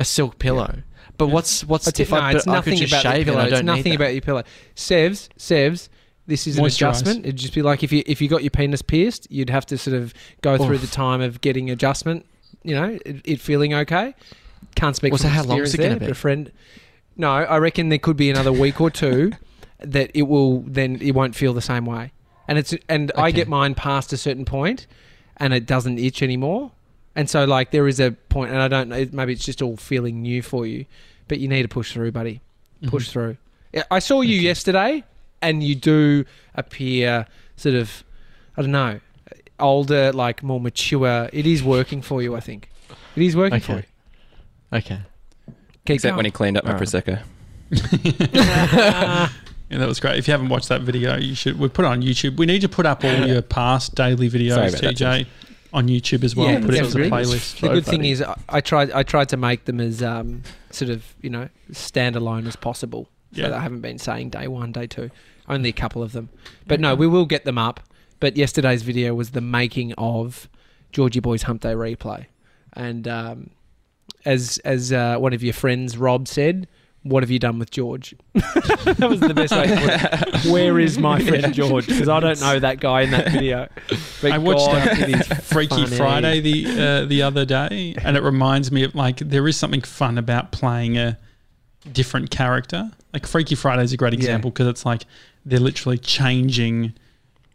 A silk pillow, but what's what's But if no, I, it's but I could just about shave pillow. I It's don't nothing need that. about your pillow. Sevs, Sevs, this is an adjustment. It'd just be like if you if you got your penis pierced, you'd have to sort of go through the time of getting adjustment. You know, it, it feeling okay. Can't speak. Well, so how long is it gonna be? but A friend. No, I reckon there could be another week or two that it will then it won't feel the same way. And it's and I get mine past a certain point, and it doesn't itch anymore. And so like there is a point, and I don't know. Maybe it's just all feeling new for you, but you need to push through, buddy. Mm-hmm. Push through. I saw you yesterday, and you do appear sort of, I don't know, older, like more mature. It is working for you, I think. It is working for you. Okay. Okay. Keep Except when he cleaned up my Alright. prosecco. Yeah, that was great. If you haven't watched that video, you should. We put it on YouTube. We need to put up all your past daily Sorry videos, about that, TJ, on YouTube as well. Yeah, put it as a definitely. playlist. the good thing is, I, I tried. I tried to make them as um, sort of you know standalone as possible. So Yeah. that I haven't been saying day one, day two. Only a couple of them, but no, we will get them up. But yesterday's video was the making of Georgie Boy's Hump Day replay, and um, as as uh, one of your friends Rob said, "What have you done with George?" that was the best way. To put it. Where is my friend George? Because I don't know that guy in that video. But I watched God, uh, Freaky funny. Friday the uh, the other day, and it reminds me of like there is something fun about playing a different character. Like Freaky Friday is a great example because it's like they're literally changing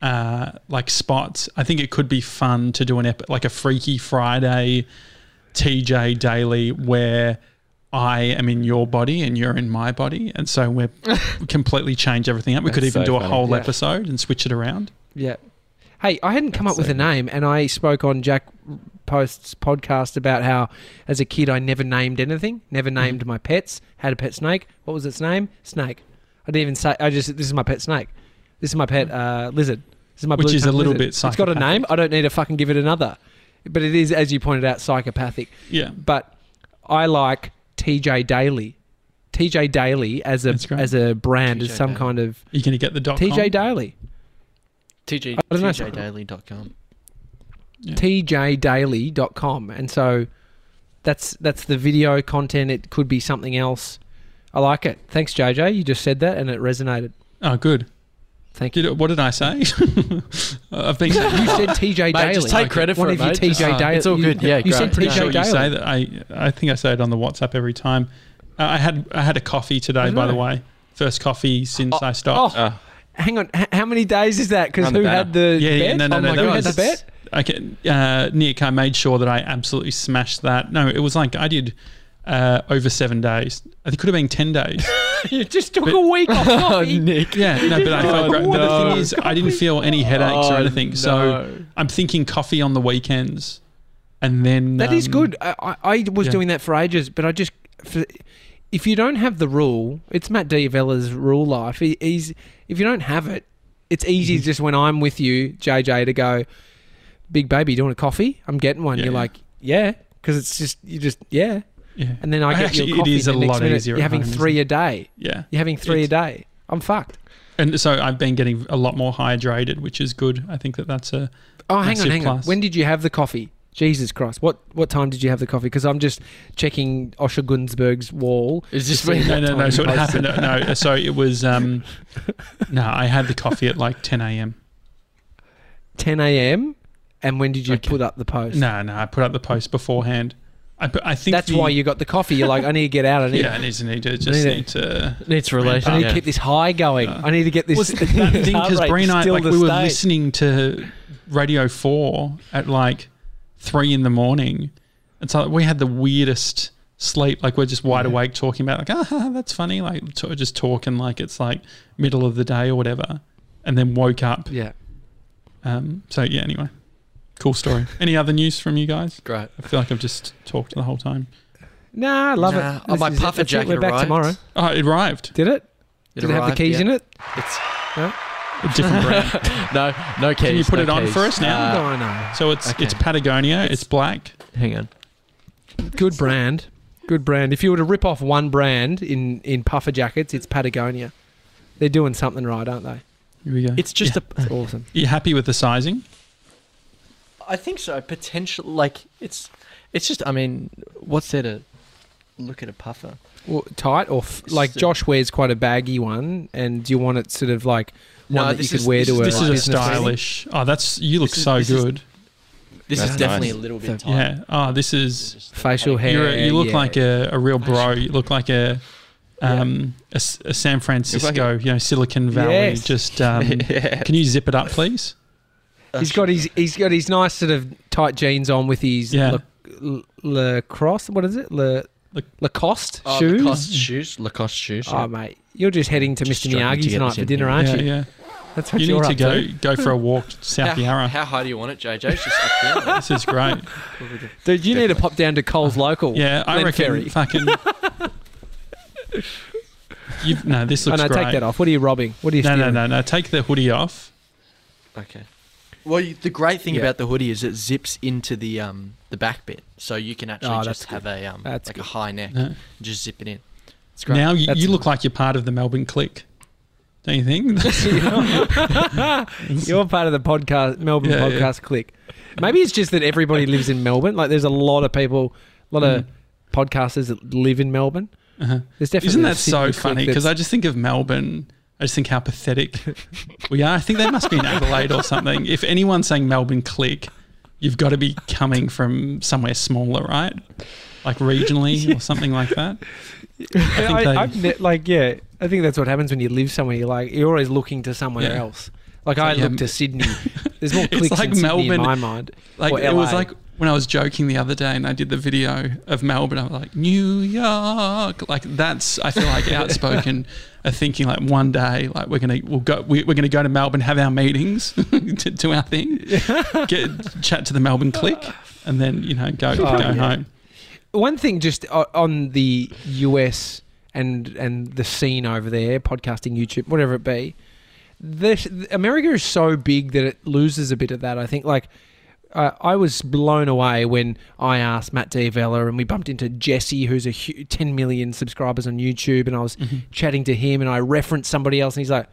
uh, like spots. I think it could be fun to do an ep- like a Freaky Friday TJ daily where. I am in your body and you're in my body, and so we're we completely change everything up. We could even so do a funny. whole Yeah. episode and switch it around. Yeah. Hey, I hadn't come That's up with so a name, and I spoke on Jack Post's podcast about how, as a kid, I never named anything, never Mm-hmm. named my pets. Had a pet snake. What was its name? Snake. I didn't even say. I just this is my pet snake. This is my pet uh, lizard. This is my Which is a little lizard. bit It's got a name. I don't need to fucking give it another. But it is, as you pointed out, psychopathic. Yeah, But I like TJ Daily. TJ Daily as a as a brand TJ is some Daily. kind of You're going to get the dot TJ com? Daily. TG, I don't know. TJdaily.com. Yeah. tjdaily.com and so that's that's the video content it could be something else i like it thanks jj you just said that and it resonated Oh, good. Thank you Did, what did I say? I've been. you said tj Mate, daily just take credit One for of it, your mate. TJ Just- uh, It's all you- good. Yeah, you great. said pretty TJ sure you Daily. say that. I I think I say it on the WhatsApp every time. Uh, I had I had a coffee today, don't by the way. First coffee since Oh, I stopped. oh, Oh, hang on h- how many days is that because Run the who banner. had the yeah, yeah, no, no, oh no. my that God, who was had the bet I can, uh, Nick. I made sure that I absolutely smashed that. No, it was like I did uh, over seven days. It could have been ten days. you just took But- a week off coffee. Nick. Yeah, no, but I felt Oh, great. But the thing is, I didn't feel any headaches or Oh, anything. So I'm thinking coffee on the weekends, and then That is um, good. I, I, I was yeah. doing that for ages, but I just for, if you don't have the rule, it's Matt D'Avella's rule life. He, he's if you don't have it, it's easy Mm-hmm. just when I'm with you, JJ, to go, big baby, do you want a coffee? I'm getting one. Yeah, You're yeah. like, yeah, because it's just you just yeah. Yeah. and then I get Actually, your it coffee. is the a next lot minute, easier You're having home, three a day. Yeah. You're having three a day. I'm fucked. And so I've been getting a lot more hydrated, which is good. I think that that's a Oh, hang on, Massive hang on. When did you have the coffee? Jesus Christ! What what time did you have the coffee? Because I'm just checking Osher Gunsberg's wall. Is this see when- no, no, no. So it posted. happened. No, so it was. Um, no, I had the coffee at like 10 a.m. 10 a.m. And when did you Okay. put up the post? No, no, I put up the post beforehand. I, I think That's the- why you got the coffee. You're like, I need to get out. I need, Yeah, I need to need to just need need, to- to. Needs relation. I need yeah. to keep this high going. Yeah. I need to get this. Was that thing heart because rate Bree and I like to we were listening to Radio Four at like three in the morning. and so we had the weirdest sleep. Like we're just wide Yeah. awake talking about like ah that's funny. Like t- just talking like it's like middle of the day or whatever, and then woke up. Yeah. Um, so yeah. Anyway, cool story. Any other news from you guys? Great. I feel like I've just talked the whole time. Nah, I love Nah. it. Oh, my This is it. puffer That's it. jacket We're back arrived. tomorrow. Oh, it arrived. Did it? Did it, have the arrived, keys yeah. in it? It's A different brand. no, no keys. Can you put no it on keys. for us now? Uh, no, I know. So it's Okay. it's Patagonia. It's, black. hang on. Good brand. Good brand. If you were to rip off one brand in, in puffer jackets, it's Patagonia. They're doing something right, aren't they? Here we go. It's just Yeah. a. It's awesome. You happy with the sizing? I think so. Potential, like it's, it's just. I mean, what's there to look at a puffer? Well, tight or f- like It's- Josh wears quite a baggy one, and do you want it sort of like one No, that you could is- wear this to is- a This is a business meeting? stylish. Oh, that's you look This is- so this is- good. This That's is definitely nice. a little bit tight. yeah. Oh, this is. facial hair. You're a, you look yeah. like a, a real bro. You look like a. Um, a, s- a San Francisco, you know, Silicon Valley. Yes. Just, um, yeah. can you zip it up, please? He's got his he's got his nice sort of tight jeans on with his Yeah. La, lacrosse. What is it? La, La- Lacoste Oh, shoes. Lacoste shoes. Lacoste shoes. Oh mate, you're just heading to Just Mr. struggling to Miyagi get tonight this for in dinner, here. aren't yeah, you? yeah. That's what You you're need to up go to. go for a walk to South how, Yarra. how high do you want it, JJ? It's just up there. This is great. Dude, you need to pop down to Coles Local. Yeah, I Glen reckon Ferry. fucking. you no, this Oh looks no, great. take that off. What are you robbing? What are you No, stealing? no, no, no. Take the hoodie off. Okay. Well, you, the great thing Yeah. about the hoodie is it zips into the um the back bit, so you can actually Oh, just that's have a um That's like good. a high neck, No. just zip it in. It's great. Now you, you look like you're part of the Melbourne clique. Don't you think? You're part of the podcast, Melbourne Yeah, yeah. podcast clique. Maybe it's just that everybody lives in Melbourne. Like, there's a lot of people, a lot of Mm. podcasters that live in Melbourne. Uh-huh. There's definitely Isn't that so funny? Because I just think of Melbourne. I just think how pathetic we are. I think they must be in Adelaide or something. If anyone's saying Melbourne click, you've got to be coming from somewhere smaller, right? Like regionally or something like that. think I, I've ne- like, yeah, I think that's what happens when you live somewhere. You're like, you're always looking to somewhere Yeah. else. Like, I yeah, look to Sydney. There's more clicks like in Sydney Melbourne- in my mind. Like it was like when I was joking the other day and I did the video of Melbourne. I was like New York. Like that's I feel like outspoken. are thinking like one day like we're gonna we'll go we, we're gonna go to Melbourne have our meetings to do our thing get chat to the Melbourne clique and then you know go go yeah. home. One thing just on the US and and the scene over there, podcasting, YouTube, whatever it be, this, America is so big that it loses a bit of that. I think like. Uh, I was blown away when I asked Matt D'Avella and we bumped into Jesse, who's a hu 10 million subscribers on YouTube, and I was Mm-hmm. chatting to him and I referenced somebody else, and he's like,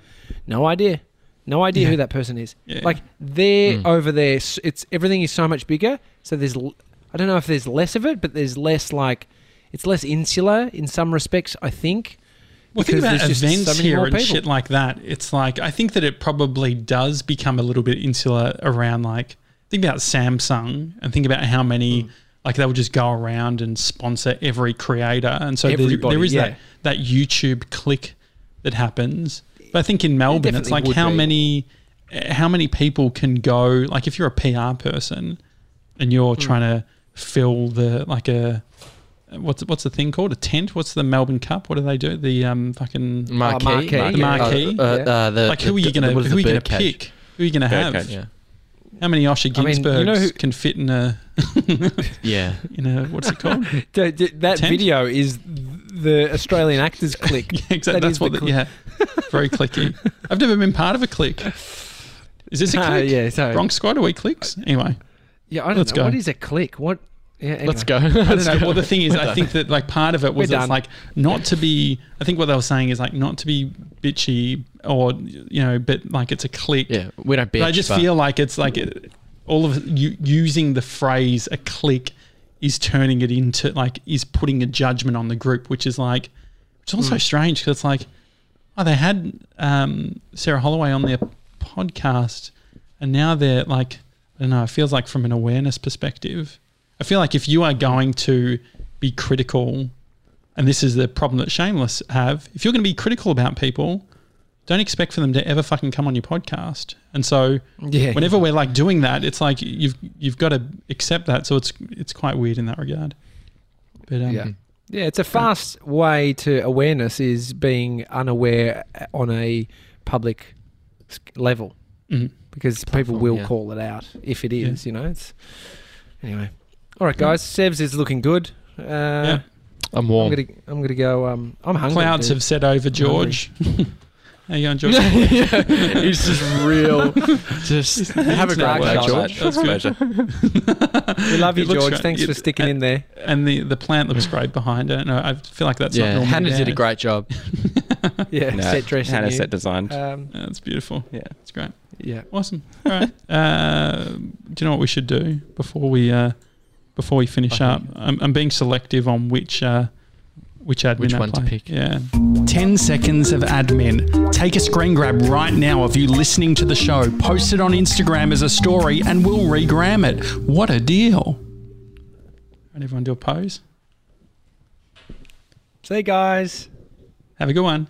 "No idea, no idea Yeah. who that person is." Yeah. Like they're Mm. over there, it's everything is so much bigger. So there's, l- I don't know if there's less of it, but there's less like, it's less insular in some respects. I think. Well, think about events so here and people. shit like that. It's like I think that it probably does become a little bit insular around like think about Samsung and think about how many Hmm. like they will just go around and sponsor every creator, and so there, there is yeah. that that YouTube click that happens. But I think in Melbourne, it's like how be. many how many people can go like if you're a PR person and you're Hmm. trying to fill the like a what's what's the thing called a tent? What's the Melbourne Cup? What do they do? The um fucking Marquee. marquee, The yeah. marquee. Uh, uh, Yeah. uh, the, like who are you gonna the- what is who are you gonna bird cage? pick? Who are you gonna have? Birdcage. Yeah. How many Osher I mean, you know who- can fit in a Yeah. in a what's it called? D- d- that Tent? video is the Australian actors click. yeah, exactly. That That's what. the yeah, very clicky. I've never been part of a click. Is this a Ah, click? yeah, so Gronk Squad are we clicks? Anyway, yeah, I don't Let's know go. what is a click. What Yeah, anyway. Let's go. I don't know. Well, the thing is, I think that like part of it was it's like not to be. I think what they were saying is like not to be bitchy or you know, but like it's a click. Yeah, we don't bitch. But I just but- feel like it's like it, all of you using the phrase a click is turning it into like is putting a judgment on the group, which is like it's also strange because it's like oh they had um, Sarah Holloway on their podcast and now they're like I don't know. It feels like from an awareness perspective, I feel like if you are going to be critical, and this is the problem that Shameless have, if you're going to be critical about people, don't expect for them to ever fucking come on your podcast. And so Yeah. whenever we're like doing that, it's like you've you've got to accept that. So it's it's quite weird in that regard. But um, Yeah. Yeah, it's a fast way to awareness is being unaware on a public s- level mhm. because people will yeah. call it out if it Yeah. you know. It's anyway. All right, guys. Sevs is looking good. Uh, Yeah. I'm I'm warm. gonna I'm gonna go. Um, I'm hungry. clouds dude. have set over George. How you going, George? He's just real. Just have a great day. George. That's good. We love you, George. great. Thanks It- for sticking and- in there. and the the plant looks great behind it. No, I feel like that's not Yeah, normally Hannah did a there. great job. Yeah, No, set dressing. Hannah you. set designed. Um, Yeah, it's beautiful. yeah. It's great. yeah. Awesome. All right. Uh, do you know what we should do before we uh, before we finish Okay. up? I'm, I'm being selective on which uh, which admin Which I one to pick. Yeah. Ten seconds of admin. Take a screen grab right now of you listening to the show. Post it on Instagram as a story, and we'll regram it. What a deal! Right, everyone, do a pose. See you guys. Have a good one.